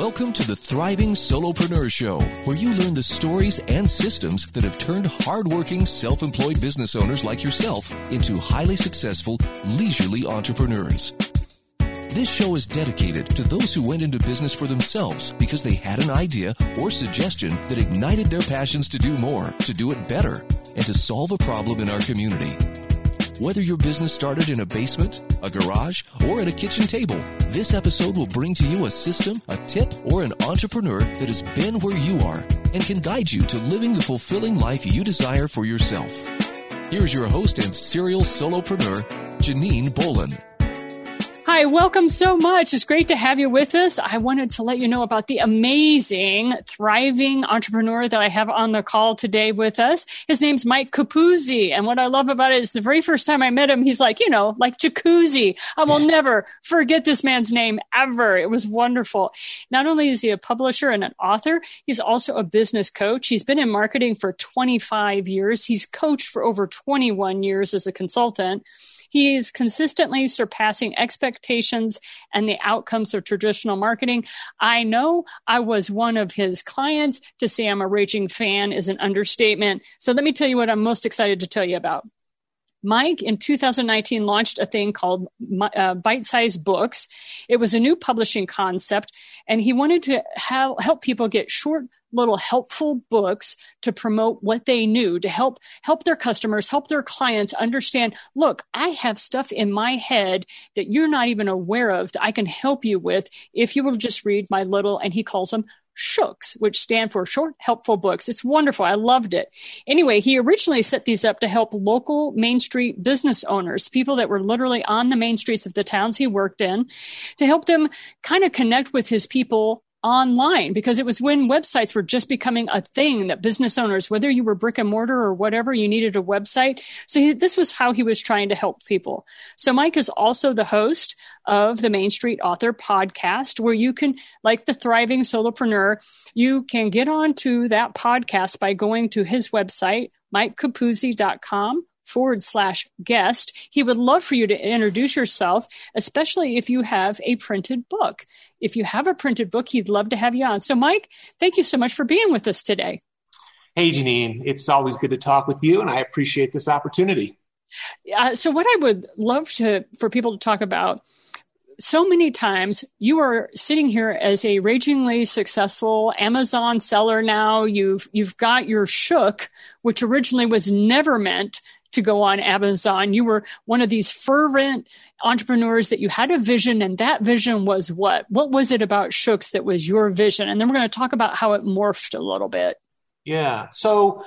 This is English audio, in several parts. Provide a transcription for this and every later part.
Welcome to the Thriving Solopreneur Show, where you learn the stories and systems that have turned hardworking, self employed business owners like yourself into highly successful, leisurely entrepreneurs. This show is dedicated to those who went into business for themselves because they had an idea or suggestion that ignited their passions to do more, to do it better, and to solve a problem in our community. Whether your business started in a basement, a garage, or at a kitchen table, this episode will bring to you a system, a tip, or an entrepreneur that has been where you are and can guide you to living the fulfilling life you desire for yourself. Here's your host and serial solopreneur, Janine Bolon. Hi, welcome so much. It's great to have you with us. I wanted to let you know about the amazing, thriving entrepreneur that I have on the call today with us. His name's Mike Capuzzi. And what I love about it is the very first time I met him, he's like, you know, like jacuzzi. I will never forget this man's name ever. It was wonderful. Not only is he a publisher and an author, he's also a business coach. He's been in marketing for 25 years. He's coached for over 21 years as a consultant. He is consistently surpassing expectations and the outcomes of traditional marketing. I know I was one of his clients. To say I'm a raging fan is an understatement. So let me tell you what I'm most excited to tell you about. Mike in 2019 launched a thing called uh, Bite Size Books. It was a new publishing concept, and he wanted to help people get short, little helpful books to promote what they knew to help help their customers help their clients understand look i have stuff in my head that you're not even aware of that i can help you with if you will just read my little and he calls them Shooks, which stand for Short Helpful Books. It's wonderful. I loved it. Anyway, he originally set these up to help local Main Street business owners, people that were literally on the main streets of the towns he worked in, to help them kind of connect with his people online because it was when websites were just becoming a thing that business owners, whether you were brick and mortar or whatever, you needed a website. So he, this was how he was trying to help people. So Mike is also the host of the Main Street Author podcast, where you can, like the thriving solopreneur, you can get onto that podcast by going to his website, mikecapuzzi.com forward slash guest. He would love for you to introduce yourself, especially if you have a printed book. If you have a printed book, he'd love to have you on. So, Mike, thank you so much for being with us today. Hey, Janine, it's always good to talk with you, and I appreciate this opportunity. Uh, so, what I would love to for people to talk about so many times you are sitting here as a ragingly successful Amazon seller now. You've you've got your shook, which originally was never meant to go on Amazon. You were one of these fervent entrepreneurs that you had a vision, and that vision was what? What was it about Shooks that was your vision? And then we're going to talk about how it morphed a little bit. Yeah. So,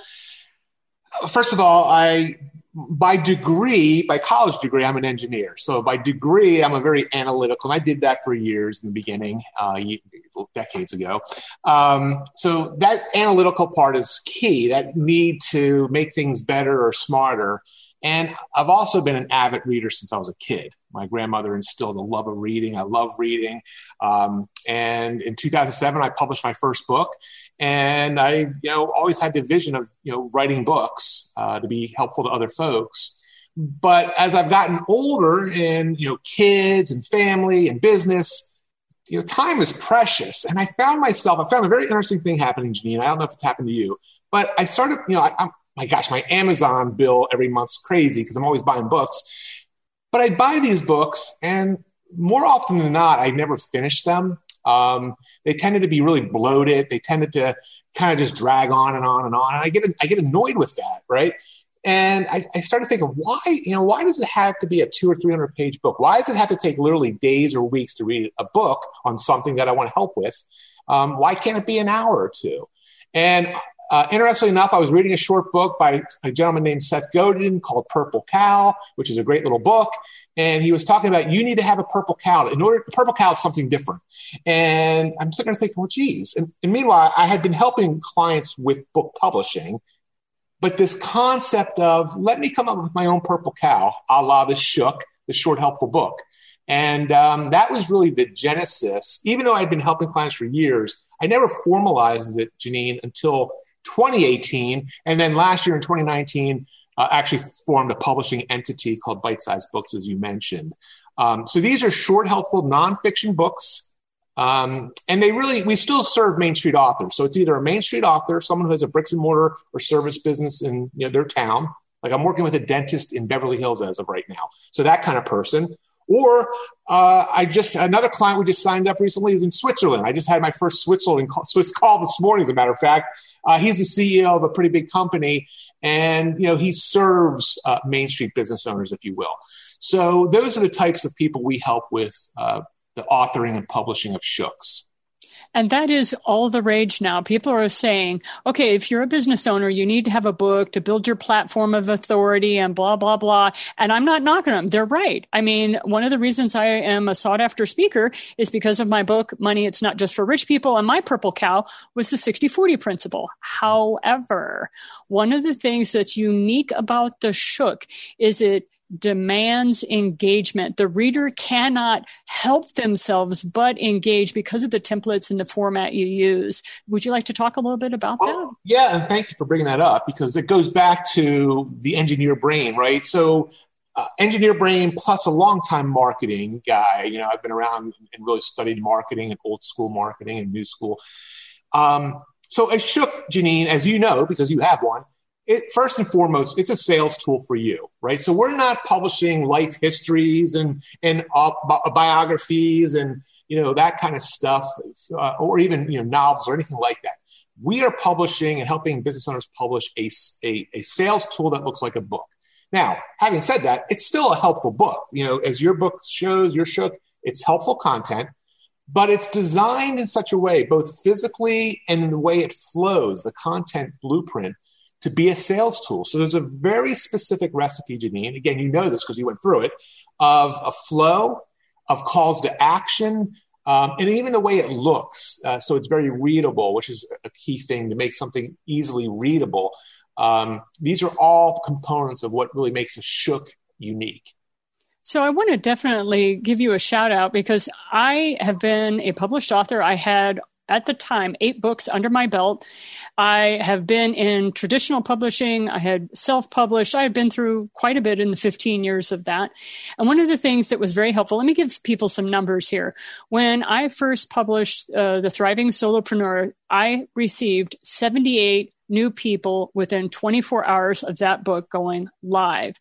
first of all, I by degree, by college degree, I'm an engineer. So by degree, I'm a very analytical, and I did that for years in the beginning, uh, decades ago. Um, so that analytical part is key. That need to make things better or smarter. And I've also been an avid reader since I was a kid. My grandmother instilled a love of reading. I love reading. Um, and in 2007, I published my first book. And I, you know, always had the vision of, you know, writing books uh, to be helpful to other folks. But as I've gotten older and, you know, kids and family and business, you know, time is precious. And I found myself, I found a very interesting thing happening, Janine. I don't know if it's happened to you, but I started, you know, I, I'm, my gosh, my Amazon bill every month's crazy because I'm always buying books. But I'd buy these books, and more often than not, I never finished them. Um, they tended to be really bloated. They tended to kind of just drag on and on and on. And I get I get annoyed with that, right? And I, I started thinking, why you know why does it have to be a two or three hundred page book? Why does it have to take literally days or weeks to read a book on something that I want to help with? Um, why can't it be an hour or two? And uh, interestingly enough, I was reading a short book by a gentleman named Seth Godin called Purple Cow, which is a great little book. And he was talking about you need to have a purple cow. In order, purple cow is something different. And I'm sitting there thinking, well, geez. And, and meanwhile, I had been helping clients with book publishing, but this concept of let me come up with my own purple cow, a la the Shook, the short helpful book. And um, that was really the genesis. Even though I'd been helping clients for years, I never formalized it, Janine, until 2018. And then last year in 2019, uh, actually formed a publishing entity called Bite Size Books, as you mentioned. Um, so these are short, helpful nonfiction books Um, and they really, we still serve Main Street authors. So it's either a Main Street author, someone who has a bricks and mortar or service business in you know, their town. Like I'm working with a dentist in Beverly Hills as of right now. So that kind of person. Or uh, I just another client we just signed up recently is in Switzerland. I just had my first Switzerland call, Swiss call this morning, as a matter of fact. Uh, he's the CEO of a pretty big company, and you know he serves uh, Main Street business owners, if you will. So those are the types of people we help with uh, the authoring and publishing of Shooks. And that is all the rage now. People are saying, okay, if you're a business owner, you need to have a book to build your platform of authority and blah, blah, blah. And I'm not knocking them. They're right. I mean, one of the reasons I am a sought after speaker is because of my book, Money It's Not Just for Rich People. And my purple cow was the 60 40 principle. However, one of the things that's unique about the Shook is it demands engagement. The reader cannot help themselves but engage because of the templates and the format you use. Would you like to talk a little bit about that? yeah, and thank you for bringing that up because it goes back to the engineer brain, right? So, uh, engineer brain plus a long-time marketing guy. You know, I've been around and really studied marketing and old school marketing and new school. Um, so, I shook Janine, as you know, because you have one it, first and foremost, it's a sales tool for you, right? So we're not publishing life histories and and uh, biographies and you know that kind of stuff, uh, or even you know novels or anything like that. We are publishing and helping business owners publish a, a, a sales tool that looks like a book. Now, having said that, it's still a helpful book. You know, as your book shows, your shook, it's helpful content, but it's designed in such a way, both physically and in the way it flows, the content blueprint to be a sales tool. So there's a very specific recipe, Janine. Again, you know this because you went through it of a flow, of calls to action, um, and even the way it looks. Uh, so it's very readable, which is a key thing to make something easily readable. Um, these are all components of what really makes a shook unique. So I want to definitely give you a shout out because I have been a published author. I had at the time eight books under my belt. I have been in traditional publishing. I had self published. I had been through quite a bit in the 15 years of that. And one of the things that was very helpful, let me give people some numbers here. When I first published uh, The Thriving Solopreneur, I received 78 new people within 24 hours of that book going live.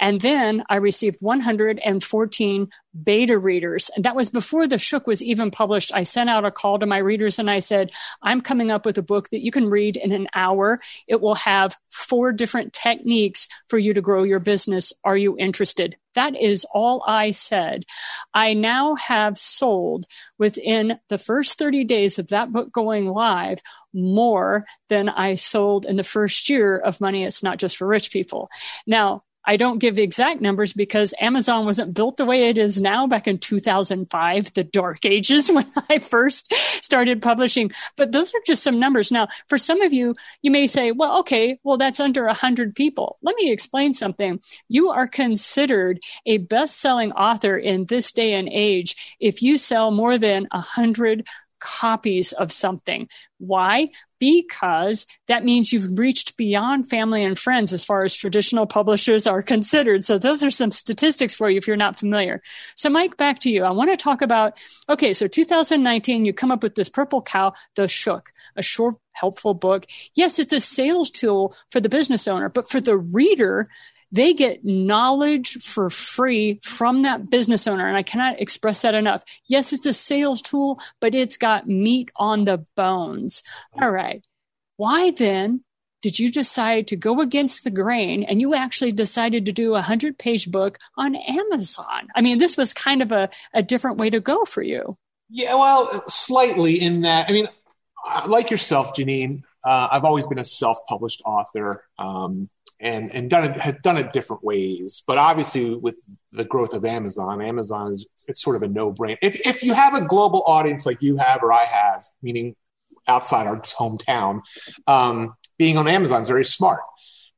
And then I received 114 beta readers. And that was before the Shook was even published. I sent out a call to my readers and I said, I'm coming up with a book that you can read in an hour. It will have four different techniques for you to grow your business. Are you interested? That is all I said. I now have sold within the first 30 days of that book going live more than I sold in the first year of Money It's Not Just for Rich People. Now, I don't give the exact numbers because Amazon wasn't built the way it is now back in 2005, the dark ages when I first started publishing. But those are just some numbers. Now, for some of you, you may say, well, okay, well, that's under 100 people. Let me explain something. You are considered a best selling author in this day and age if you sell more than 100 copies of something. Why? Because that means you've reached beyond family and friends as far as traditional publishers are considered. So those are some statistics for you if you're not familiar. So Mike, back to you. I want to talk about, okay, so 2019, you come up with this purple cow, the shook, a short, helpful book. Yes, it's a sales tool for the business owner, but for the reader, they get knowledge for free from that business owner. And I cannot express that enough. Yes, it's a sales tool, but it's got meat on the bones. All right. Why then did you decide to go against the grain and you actually decided to do a hundred page book on Amazon? I mean, this was kind of a, a different way to go for you. Yeah, well, slightly in that. I mean, like yourself, Janine, uh, I've always been a self published author. Um, and and done it had done it different ways. But obviously, with the growth of Amazon, Amazon is it's sort of a no brainer. If if you have a global audience like you have or I have, meaning outside our hometown, um, being on Amazon is very smart.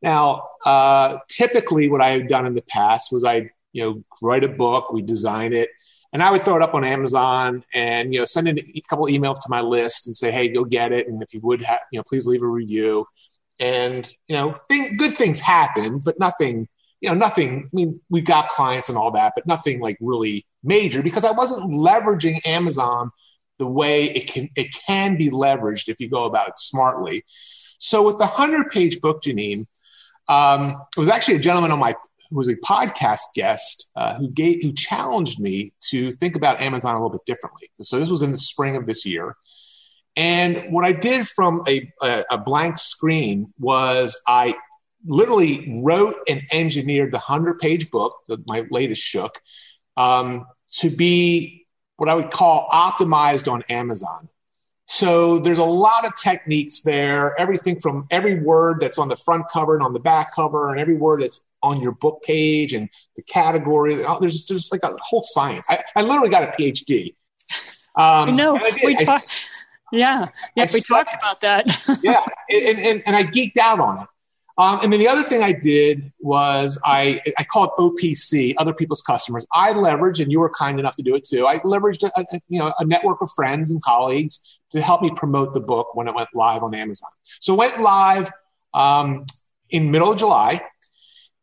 Now, uh, typically, what I had done in the past was I you know write a book, we design it. And I would throw it up on Amazon and you know send in a couple emails to my list and say, hey, go get it, and if you would, have, you know, please leave a review and you know thing, good things happen but nothing you know nothing i mean we got clients and all that but nothing like really major because i wasn't leveraging amazon the way it can it can be leveraged if you go about it smartly. So with the hundred page book, Janine, um, it was actually a gentleman on my who was a podcast guest uh, who gave who challenged me to think about Amazon a little bit differently. So this was in the spring of this year. And what I did from a, a, a blank screen was I literally wrote and engineered the 100 page book, that my latest Shook, um, to be what I would call optimized on Amazon. So there's a lot of techniques there, everything from every word that's on the front cover and on the back cover, and every word that's on your book page and the category. Oh, there's just like a whole science. I, I literally got a PhD. Um, no, we talked. Yeah, yeah, I we talked about that. yeah, and, and, and I geeked out on it. Um, and then the other thing I did was I, I called OPC, other people's customers. I leveraged, and you were kind enough to do it too. I leveraged a, a, you know, a network of friends and colleagues to help me promote the book when it went live on Amazon. So it went live um, in middle of July,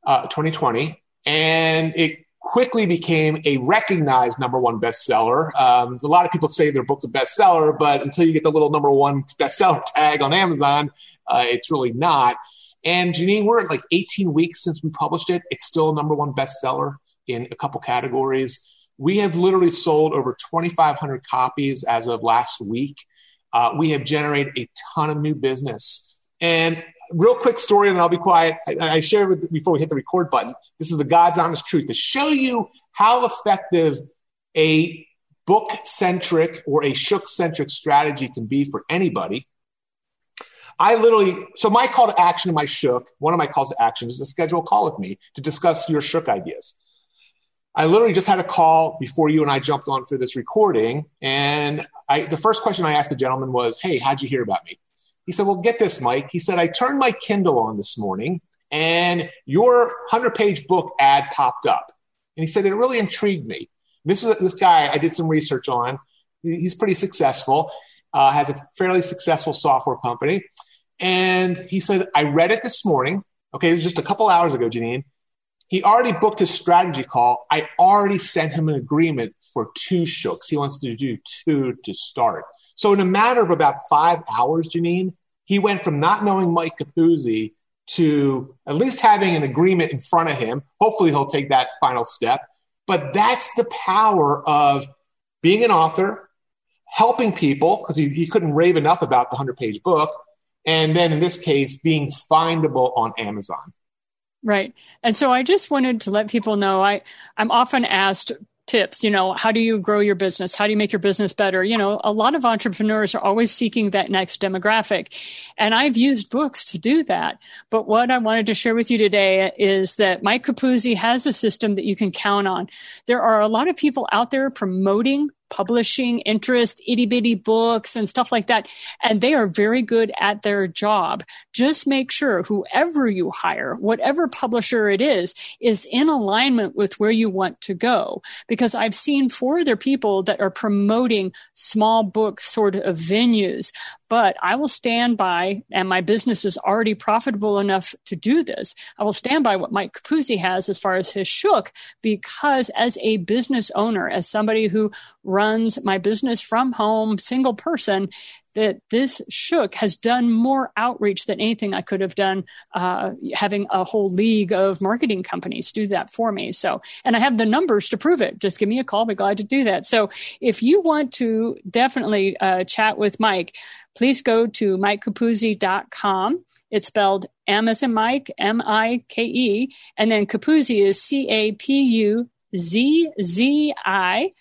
uh, 2020, and it quickly became a recognized number one bestseller. Um, a lot of people say their book's a bestseller, but until you get the little number one bestseller tag on Amazon, uh, it's really not. And Janine, we're at like 18 weeks since we published it. It's still a number one bestseller in a couple categories. We have literally sold over 2,500 copies as of last week. Uh, we have generated a ton of new business. And real quick story, and I'll be quiet. I, I shared with before we hit the record button. This is the God's honest truth to show you how effective a book centric or a shook centric strategy can be for anybody. I literally, so my call to action in my shook, one of my calls to action is to schedule a call with me to discuss your shook ideas. I literally just had a call before you and I jumped on for this recording. And I, the first question I asked the gentleman was, Hey, how'd you hear about me? He said, Well, get this, Mike. He said, I turned my Kindle on this morning and your 100 page book ad popped up. And he said, It really intrigued me. This is this guy I did some research on. He's pretty successful, uh, has a fairly successful software company. And he said, I read it this morning. Okay, it was just a couple hours ago, Janine. He already booked his strategy call. I already sent him an agreement for two shooks. He wants to do two to start. So in a matter of about five hours, Janine, he went from not knowing Mike Capuzzi to at least having an agreement in front of him. Hopefully he'll take that final step. But that's the power of being an author, helping people, because he, he couldn't rave enough about the 100 page book, and then in this case, being findable on Amazon. Right. And so I just wanted to let people know I, I'm often asked tips you know how do you grow your business how do you make your business better you know a lot of entrepreneurs are always seeking that next demographic and i've used books to do that but what i wanted to share with you today is that mike capuzzi has a system that you can count on there are a lot of people out there promoting publishing interest, itty bitty books and stuff like that. And they are very good at their job. Just make sure whoever you hire, whatever publisher it is, is in alignment with where you want to go. Because I've seen four other people that are promoting small book sort of venues, but I will stand by, and my business is already profitable enough to do this. I will stand by what Mike Capuzzi has as far as his shook, because as a business owner, as somebody who runs my business from home, single person, that this shook has done more outreach than anything I could have done, uh, having a whole league of marketing companies do that for me. So, and I have the numbers to prove it. Just give me a call. I'll be glad to do that. So, if you want to definitely uh, chat with Mike, please go to mikecapuzzi.com. It's spelled M as in Mike, M I K E, and then Capuzzi is C A P U Z Z I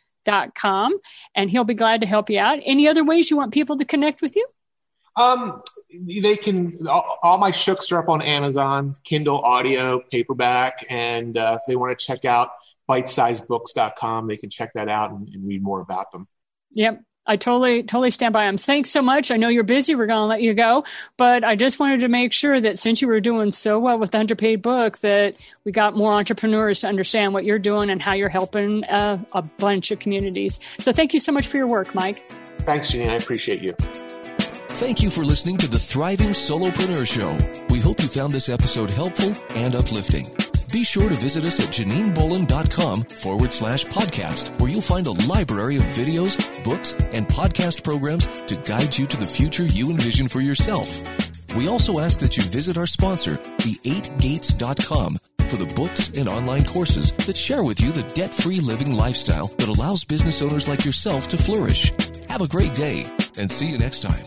com, and he'll be glad to help you out. Any other ways you want people to connect with you? Um, they can. All, all my shooks are up on Amazon, Kindle, audio, paperback, and uh, if they want to check out bitesizedbooks.com, they can check that out and, and read more about them. Yep. I totally, totally stand by them. Thanks so much. I know you're busy. We're going to let you go, but I just wanted to make sure that since you were doing so well with the underpaid book, that we got more entrepreneurs to understand what you're doing and how you're helping uh, a bunch of communities. So thank you so much for your work, Mike. Thanks, Janine. I appreciate you. Thank you for listening to the Thriving Solopreneur Show. We hope you found this episode helpful and uplifting. Be sure to visit us at JanineBolon.com forward slash podcast, where you'll find a library of videos, books, and podcast programs to guide you to the future you envision for yourself. We also ask that you visit our sponsor, the8gates.com, for the books and online courses that share with you the debt free living lifestyle that allows business owners like yourself to flourish. Have a great day and see you next time.